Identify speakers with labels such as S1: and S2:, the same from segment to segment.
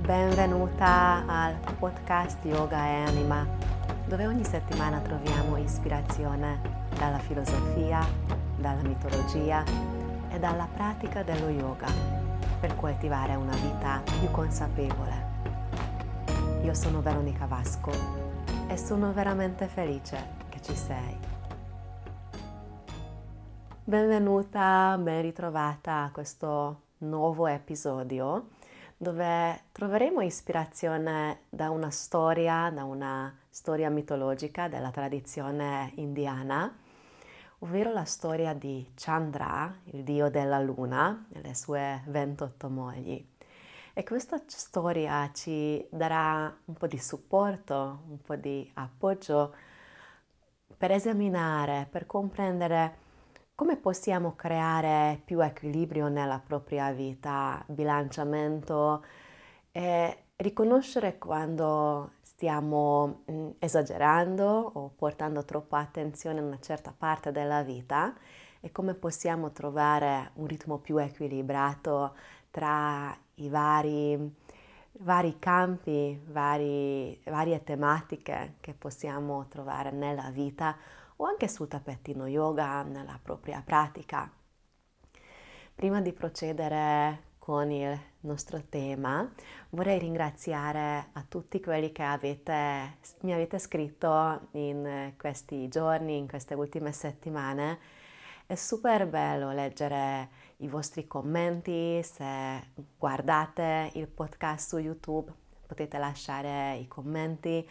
S1: Benvenuta al podcast Yoga e Anima, dove ogni settimana troviamo ispirazione dalla filosofia, dalla mitologia e dalla pratica dello yoga per coltivare una vita più consapevole. Io sono Veronica Vasco e sono veramente felice che ci sei. Benvenuta, ben ritrovata a questo nuovo episodio dove troveremo ispirazione da una storia, da una storia mitologica della tradizione indiana, ovvero la storia di Chandra, il dio della luna, e le sue 28 mogli. E questa storia ci darà un po' di supporto, un po' di appoggio per esaminare, per comprendere come possiamo creare più equilibrio nella propria vita, bilanciamento e riconoscere quando stiamo mm, esagerando o portando troppa attenzione a una certa parte della vita? E come possiamo trovare un ritmo più equilibrato tra i vari, vari campi, vari, varie tematiche che possiamo trovare nella vita o anche sul tappetino yoga nella propria pratica. Prima di procedere con il nostro tema, vorrei ringraziare a tutti quelli che avete, mi avete scritto in questi giorni, in queste ultime settimane. È super bello leggere i vostri commenti, se guardate il podcast su YouTube potete lasciare i commenti.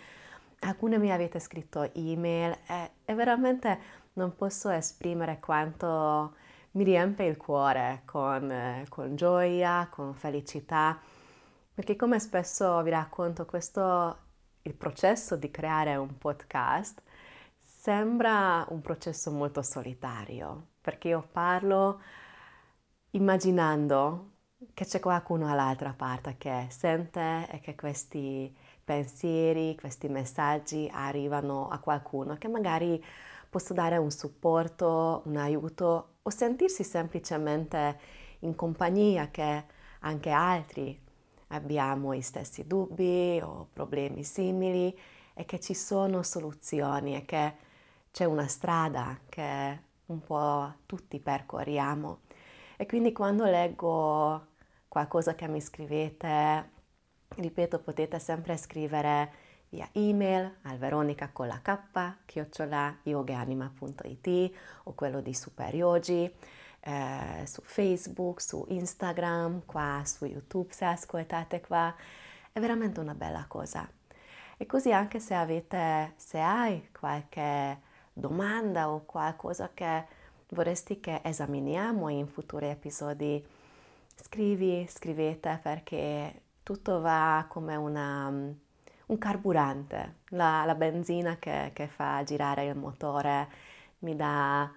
S1: Alcune mi avete scritto email e, e veramente non posso esprimere quanto mi riempie il cuore con, con, gioia, con felicità, perché come spesso vi racconto questo, il processo di creare un podcast sembra un processo molto solitario, perché io parlo immaginando che c'è qualcuno all'altra parte che sente e che questi pensieri, questi messaggi arrivano a qualcuno che magari possa dare un supporto, un aiuto o sentirsi semplicemente in compagnia che anche altri abbiamo gli stessi dubbi o problemi simili e che ci sono soluzioni e che c'è una strada che un po' tutti percorriamo. E quindi quando leggo qualcosa che mi scrivete Ripeto, potete sempre scrivere via email al veronica con la k chiocciola yogaanima.it o quello di Super Yogi, eh, su Facebook, su Instagram, qua su YouTube se ascoltate qua. È veramente una bella cosa. E così anche se avete, se hai qualche domanda o qualcosa che vorresti che esaminiamo in futuri episodi, scrivi, scrivete perché tutto va come una, un carburante, la, la benzina che, che, fa girare il motore mi dà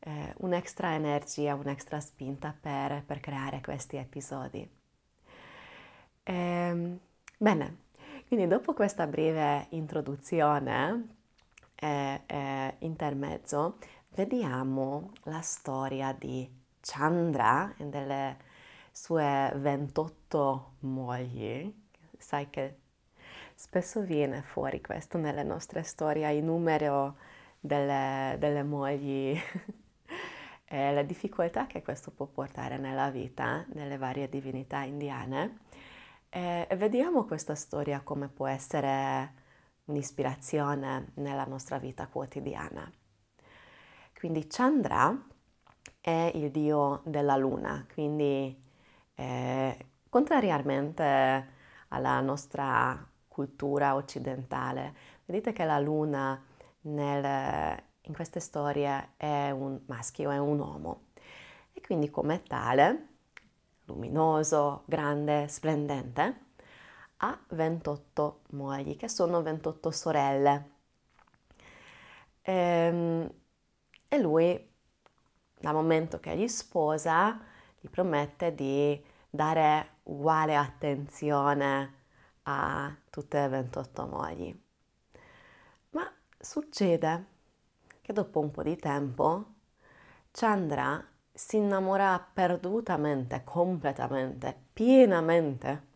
S1: eh, un'extra energia, un'extra spinta per, per creare questi episodi. Ehm, bene, quindi dopo questa breve introduzione e eh, eh, intermezzo, vediamo la storia di Chandra e delle sue 28 mogli. Sai che spesso viene fuori questo nelle nostre storie, il numero delle, delle mogli e le difficoltà che questo può portare nella vita delle varie divinità indiane. E vediamo questa storia come può essere un'ispirazione nella nostra vita quotidiana. Quindi Chandra è il dio della luna, quindi eh, contrariamente alla nostra cultura occidentale, vedete che la luna nel, in queste storie è un maschio, è un uomo e quindi come tale, luminoso, grande, splendente, ha 28 mogli che sono 28 sorelle. Ehm, e lui, dal momento che gli sposa, gli promette di dare uguale attenzione a tutte le 28 mogli. Ma succede che dopo un po' di tempo Chandra si innamora perdutamente, completamente, pienamente,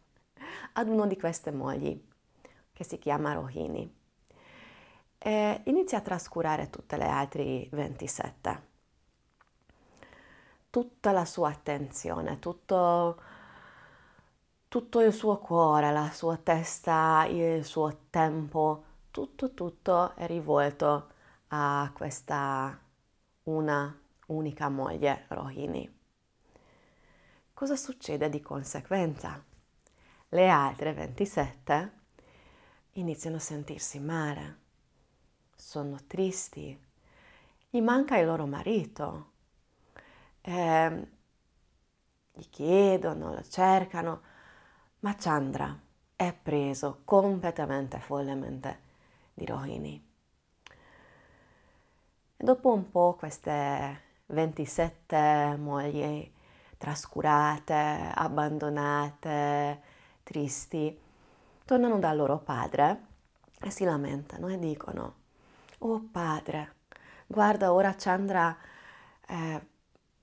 S1: ad uno di queste mogli, che si chiama Rohini, e inizia a trascurare tutte le altre 27. Tutta la sua attenzione, tutto, tutto il suo cuore, la sua testa, il suo tempo, tutto, tutto è rivolto a questa una unica moglie Rohini. Cosa succede di conseguenza? Le altre 27 iniziano a sentirsi male, sono tristi, gli manca il loro marito, eh, gli chiedono, lo cercano, ma Chandra è preso completamente follemente di Rohini. E dopo un po' queste 27 mogli trascurate, abbandonate, tristi, tornano dal loro padre e si lamentano e dicono, oh padre, guarda ora Chandra eh,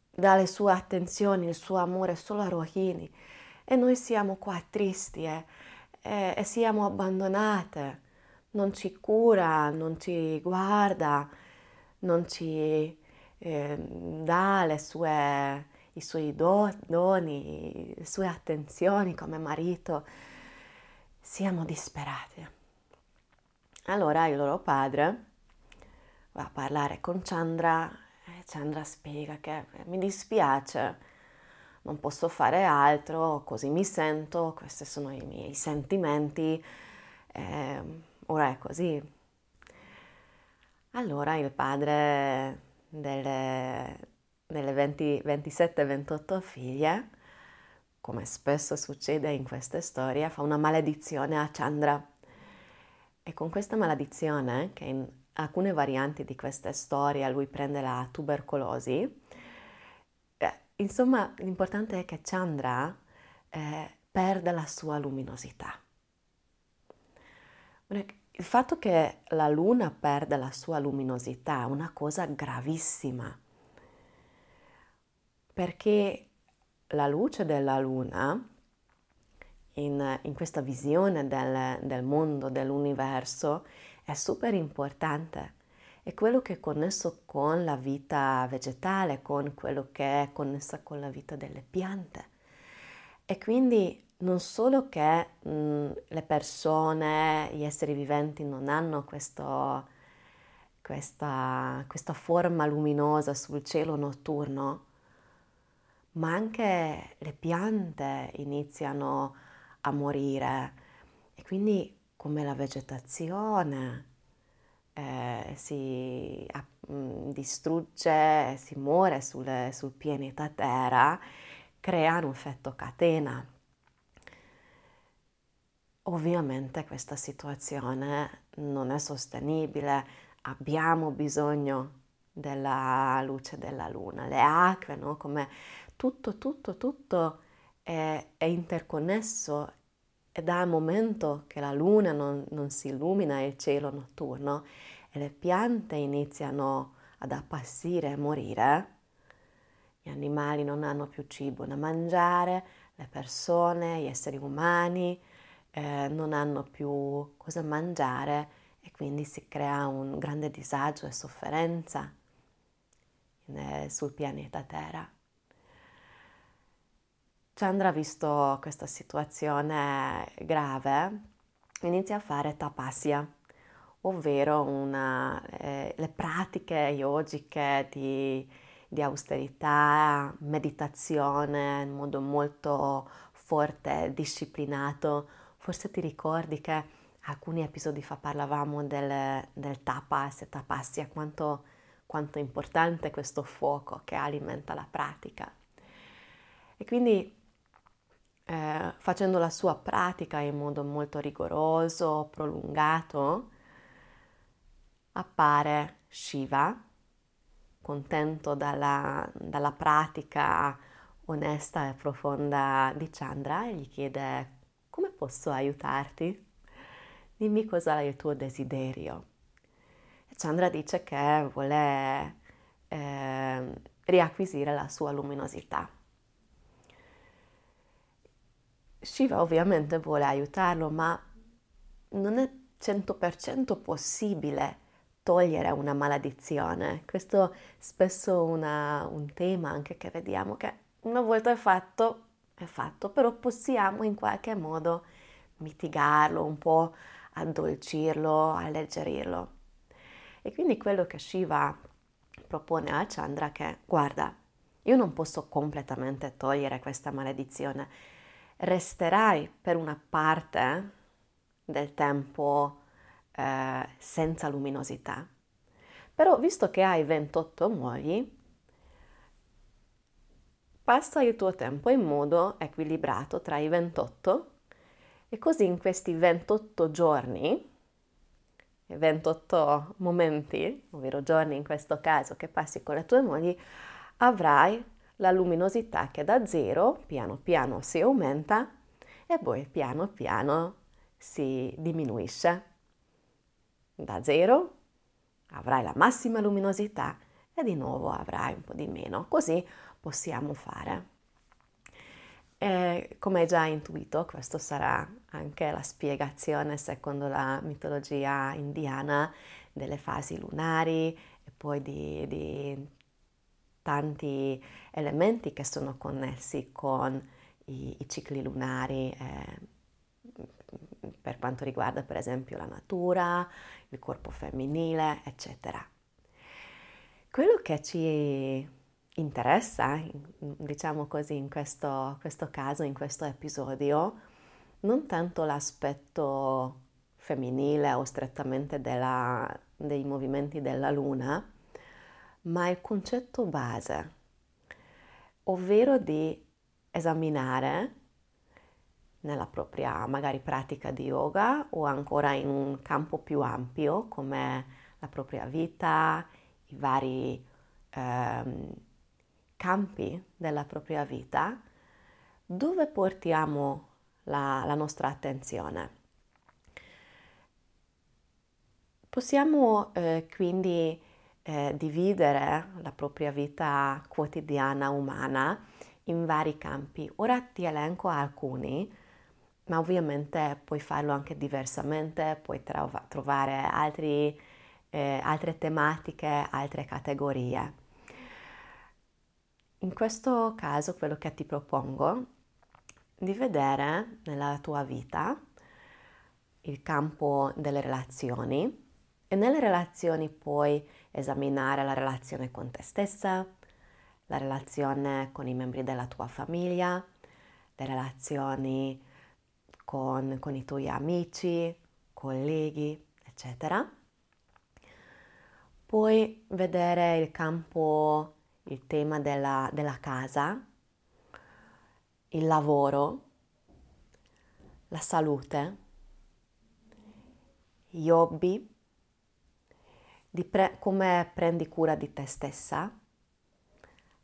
S1: dà le sue attenzioni, il suo amore solo a Rohini. E noi siamo qua tristi eh, e, e siamo abbandonate, non ci cura, non ci guarda, non ci eh, dà sue, i suoi do, doni, le sue attenzioni come marito, siamo disperati. Allora il loro padre va a parlare con Chandra e Chandra spiega che mi dispiace, non posso fare altro, così mi sento, questi sono i miei sentimenti, eh, ora è così, allora il padre delle, delle 27-28 figlie, come spesso succede in queste storie, fa una maledizione a Chandra. E con questa maledizione, che in alcune varianti di queste storie lui prende la tubercolosi, eh, insomma l'importante è che Chandra eh, perda la sua luminosità. Il fatto che la luna perda la sua luminosità è una cosa gravissima, perché la luce della luna, in, in questa visione del, del mondo, dell'universo, è super importante. È quello che è connesso con la vita vegetale, con quello che è connesso con la vita delle piante. E quindi non solo che mh, mm, le persone, gli esseri viventi non hanno questo, questa, questa forma luminosa sul cielo notturno, ma anche le piante iniziano a morire e quindi come la vegetazione eh, si mh, mm, distrugge, si muore sul, sul pianeta Terra, crea un effetto catena. Ovviamente questa situazione non è sostenibile, abbiamo bisogno della luce della luna, le acque, no? come tutto, tutto, tutto è, è interconnesso e dal momento che la luna non, non si illumina il cielo notturno e le piante iniziano ad appassire e morire, gli animali non hanno più cibo da mangiare, le persone, gli esseri umani, eh, non hanno più cosa mangiare e quindi si crea un grande disagio e sofferenza eh, sul pianeta Terra. Chandra, visto questa situazione grave, inizia a fare tapasya, ovvero una, eh, le pratiche yogiche di, di austerità, meditazione in modo molto forte, disciplinato, Forse ti ricordi che alcuni episodi fa parlavamo del, del tapas e tapassia, quanto, quanto è importante questo fuoco che alimenta la pratica. E quindi eh, facendo la sua pratica in modo molto rigoroso, prolungato, appare Shiva, contento dalla, dalla pratica onesta e profonda di Chandra e gli chiede come posso aiutarti? Dimmi cosa è il tuo desiderio. E Chandra dice che vuole eh, riacquisire la sua luminosità. Shiva ovviamente vuole aiutarlo, ma non è 100% possibile togliere una maledizione. Questo è spesso una, un tema anche che vediamo che una volta è fatto, è fatto, però possiamo in qualche modo mitigarlo, un po' addolcirlo, alleggerirlo. E quindi quello che Shiva propone a Chandra è che, guarda, io non posso completamente togliere questa maledizione, resterai per una parte del tempo eh, senza luminosità. Però visto che hai 28 mogli, passa il tuo tempo in modo equilibrato tra i 28 e così in questi 28 giorni, 28 momenti, ovvero giorni in questo caso che passi con le tue mogli, avrai la luminosità che da zero piano piano si aumenta e poi piano piano si diminuisce. Da zero avrai la massima luminosità e di nuovo avrai un po' di meno. Così possiamo fare. E come già intuito, questa sarà anche la spiegazione secondo la mitologia indiana delle fasi lunari e poi di, di tanti elementi che sono connessi con i, i cicli lunari eh, per quanto riguarda per esempio la natura, il corpo femminile, eccetera. Quello che ci interessa, diciamo così, in questo, questo caso, in questo episodio, non tanto l'aspetto femminile o strettamente della, dei movimenti della luna, ma il concetto base, ovvero di esaminare nella propria magari pratica di yoga o ancora in un campo più ampio come la propria vita, i vari ehm, campi della propria vita, dove portiamo la, la nostra attenzione. Possiamo eh, quindi eh, dividere la propria vita quotidiana umana in vari campi. Ora ti elenco alcuni, ma ovviamente puoi farlo anche diversamente, puoi trova- trovare altri, eh, altre tematiche, altre categorie. In questo caso quello che ti propongo di vedere nella tua vita il campo delle relazioni e nelle relazioni puoi esaminare la relazione con te stessa, la relazione con i membri della tua famiglia, le relazioni con, con i tuoi amici, colleghi, eccetera. Puoi vedere il campo, il tema della, della casa, il lavoro, la salute, gli hobby, pre- come prendi cura di te stessa,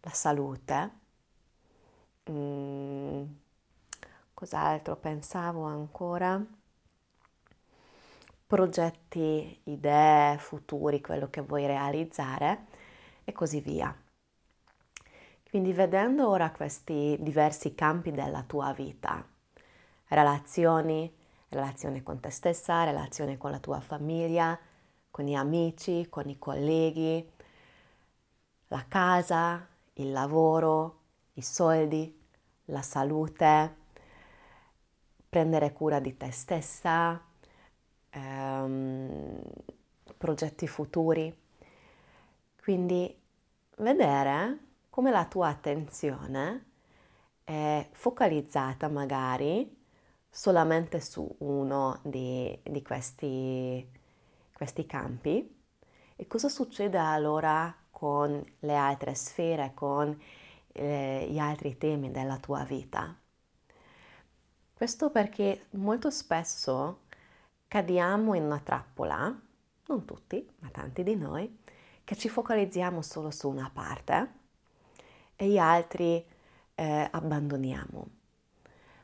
S1: la salute, mm, cos'altro pensavo ancora? Progetti, idee futuri, quello che vuoi realizzare e così via. Quindi vedendo ora questi diversi campi della tua vita, relazioni, relazione con te stessa, relazione con la tua famiglia, con gli amici, con i colleghi, la casa, il lavoro, i soldi, la salute, prendere cura di te stessa, ehm, progetti futuri. Quindi vedere come la tua attenzione è focalizzata magari solamente su uno di, di questi questi campi e cosa succede allora con le altre sfere, con eh, gli altri temi della tua vita. Questo perché molto spesso cadiamo in una trappola, non tutti, ma tanti di noi, che ci focalizziamo solo su una parte e gli altri eh, abbandoniamo.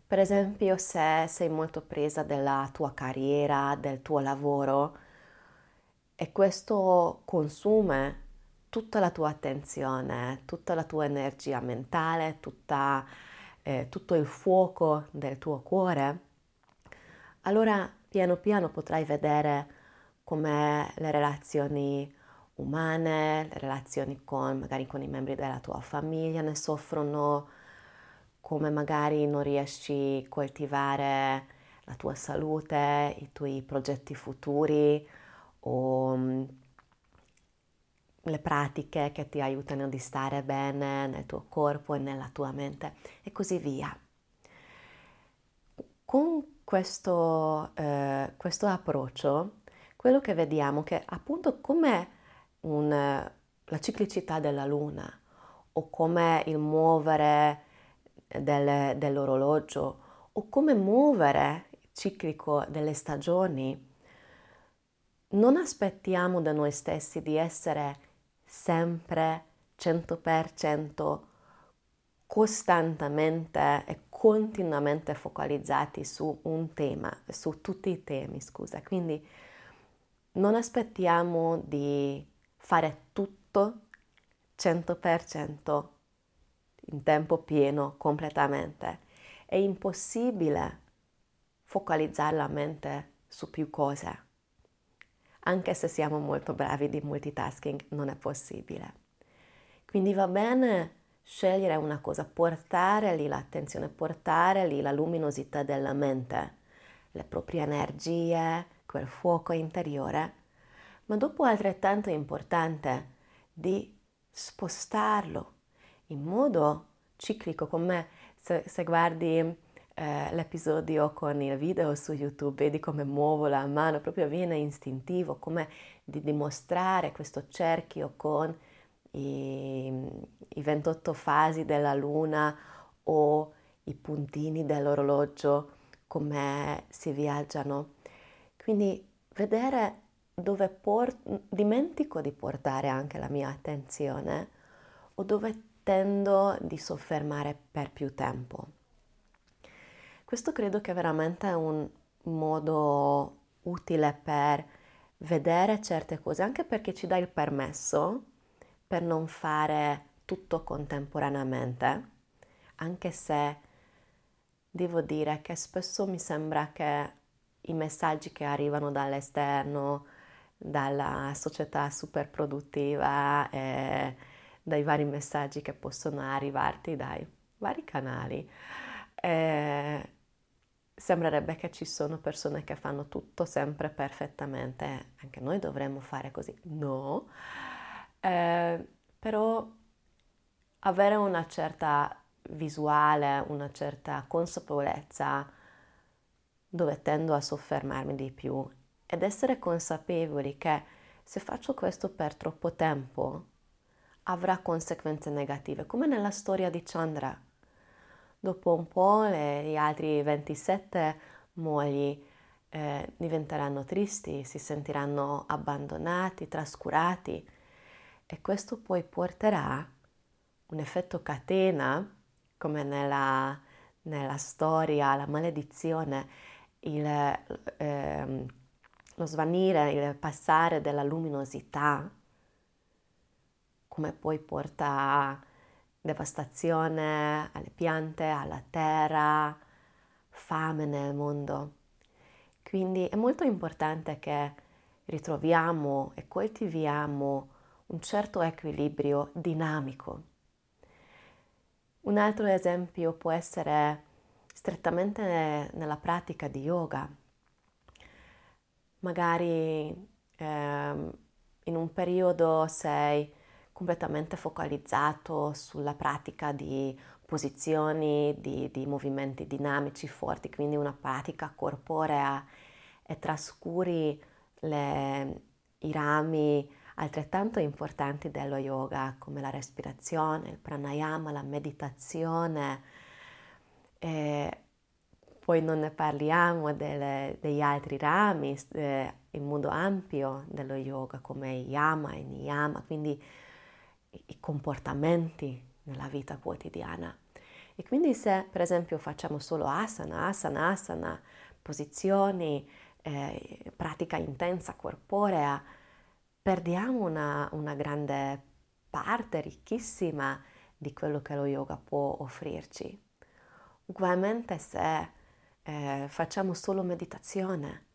S1: Per esempio, se sei molto presa della tua carriera, del tuo lavoro, e questo consuma tutta la tua attenzione, tutta la tua energia mentale, tutta eh, tutto il fuoco del tuo cuore, allora piano piano potrai vedere come le relazioni umane, le relazioni con magari con i membri della tua famiglia ne soffrono, come magari non riesci a coltivare la tua salute, i tuoi progetti futuri o mm, le pratiche che ti aiutano di stare bene nel tuo corpo e nella tua mente e così via. Con questo, eh, questo approccio, quello che vediamo è che appunto come un, la ciclicità della luna o come il muovere del, dell'orologio o come muovere ciclico delle stagioni, non aspettiamo da noi stessi di essere sempre 100% costantemente e continuamente focalizzati su un tema, su tutti i temi, scusa. Quindi non aspettiamo di fare tutto 100% in tempo pieno, completamente. È impossibile focalizzare la mente su più cose. Anche se siamo molto bravi di multitasking, non è possibile. Quindi va bene scegliere una cosa, portare lì l'attenzione, portare lì la luminosità della mente, le proprie energie, quel fuoco interiore, ma dopo altrettanto è importante di spostarlo in modo ciclico con me. Se, se guardi eh, l'episodio con il video su YouTube, vedi come muovo la mano, proprio viene istintivo, come di dimostrare questo cerchio con i, i 28 fasi della luna o i puntini dell'orologio, come si viaggiano. Quindi vedere dove por- dimentico di portare anche la mia attenzione o dove tendo di soffermare per più tempo. Questo credo che è veramente un modo utile per vedere certe cose, anche perché ci dà il permesso per non fare tutto contemporaneamente, anche se devo dire che spesso mi sembra che i messaggi che arrivano dall'esterno, dalla società super produttiva, eh, dai vari messaggi che possono arrivarti dai vari canali. Sembrerebbe che ci sono persone che fanno tutto sempre perfettamente, anche noi dovremmo fare così. No, eh, però avere una certa visuale, una certa consapevolezza dove tendo a soffermarmi di più ed essere consapevoli che se faccio questo per troppo tempo avrà conseguenze negative, come nella storia di Chandra. Dopo un po' le, gli altri 27 mogli eh, diventeranno tristi, si sentiranno abbandonati, trascurati e questo poi porterà un effetto catena, come nella, nella storia, la maledizione, il, eh, lo svanire, il passare della luminosità come poi porta devastazione alle piante, alla terra, fame nel mondo. Quindi è molto importante che ritroviamo e coltiviamo un certo equilibrio dinamico. Un altro esempio può essere strettamente nella pratica di yoga. Magari eh, in un periodo sei completamente focalizzato sulla pratica di posizioni, di, di movimenti dinamici forti, quindi una pratica corporea e trascuri le, i rami altrettanto importanti dello yoga come la respirazione, il pranayama, la meditazione. E poi non ne parliamo delle, degli altri rami, eh, il mondo ampio dello yoga come yama e niyama, quindi i comportamenti nella vita quotidiana. E quindi se per esempio facciamo solo asana, asana, asana, posizioni, eh, pratica intensa corporea, perdiamo una, una grande parte ricchissima di quello che lo yoga può offrirci. Ugualmente se eh, facciamo solo meditazione,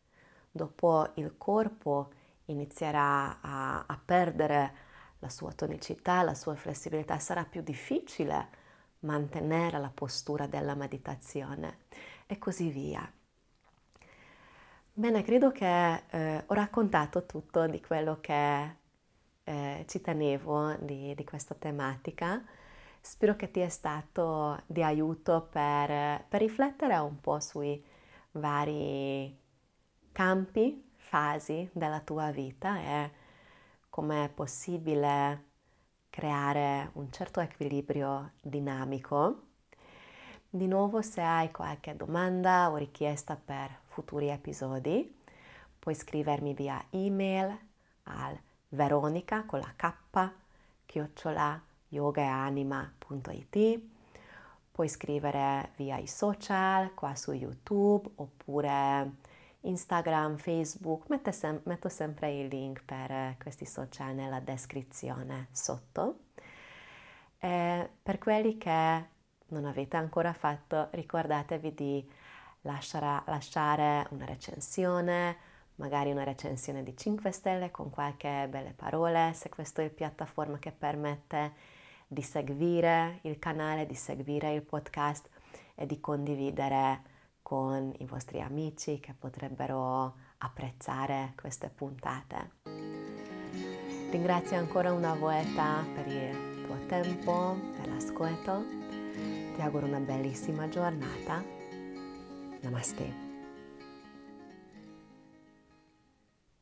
S1: dopo il corpo inizierà a, a perdere la sua tonicità, la sua flessibilità, sarà più difficile mantenere la postura della meditazione e così via. Bene, credo che eh, ho raccontato tutto di quello che eh, ci tenevo di, di, questa tematica. Spero che ti sia stato di aiuto per, per riflettere un po' sui vari campi, fasi della tua vita e come è possibile creare un certo equilibrio dinamico. Di nuovo, se hai qualche domanda o richiesta per futuri episodi, puoi scrivermi via email al veronica con la k chiocciola yogaanima.it puoi scrivere via i social qua su youtube oppure Instagram, Facebook, sem- metto sempre i link per questi social nella descrizione sotto. E per quelli che non avete ancora fatto, ricordatevi di lasciare, lasciare una recensione, magari una recensione di 5 stelle con qualche belle parole, se questa è la piattaforma che permette di seguire il canale, di seguire il podcast e di condividere con i vostri amici che potrebbero apprezzare queste puntate. Ringrazio ancora una volta per il tuo tempo, per l'ascolto. Ti auguro una bellissima giornata. Namaste.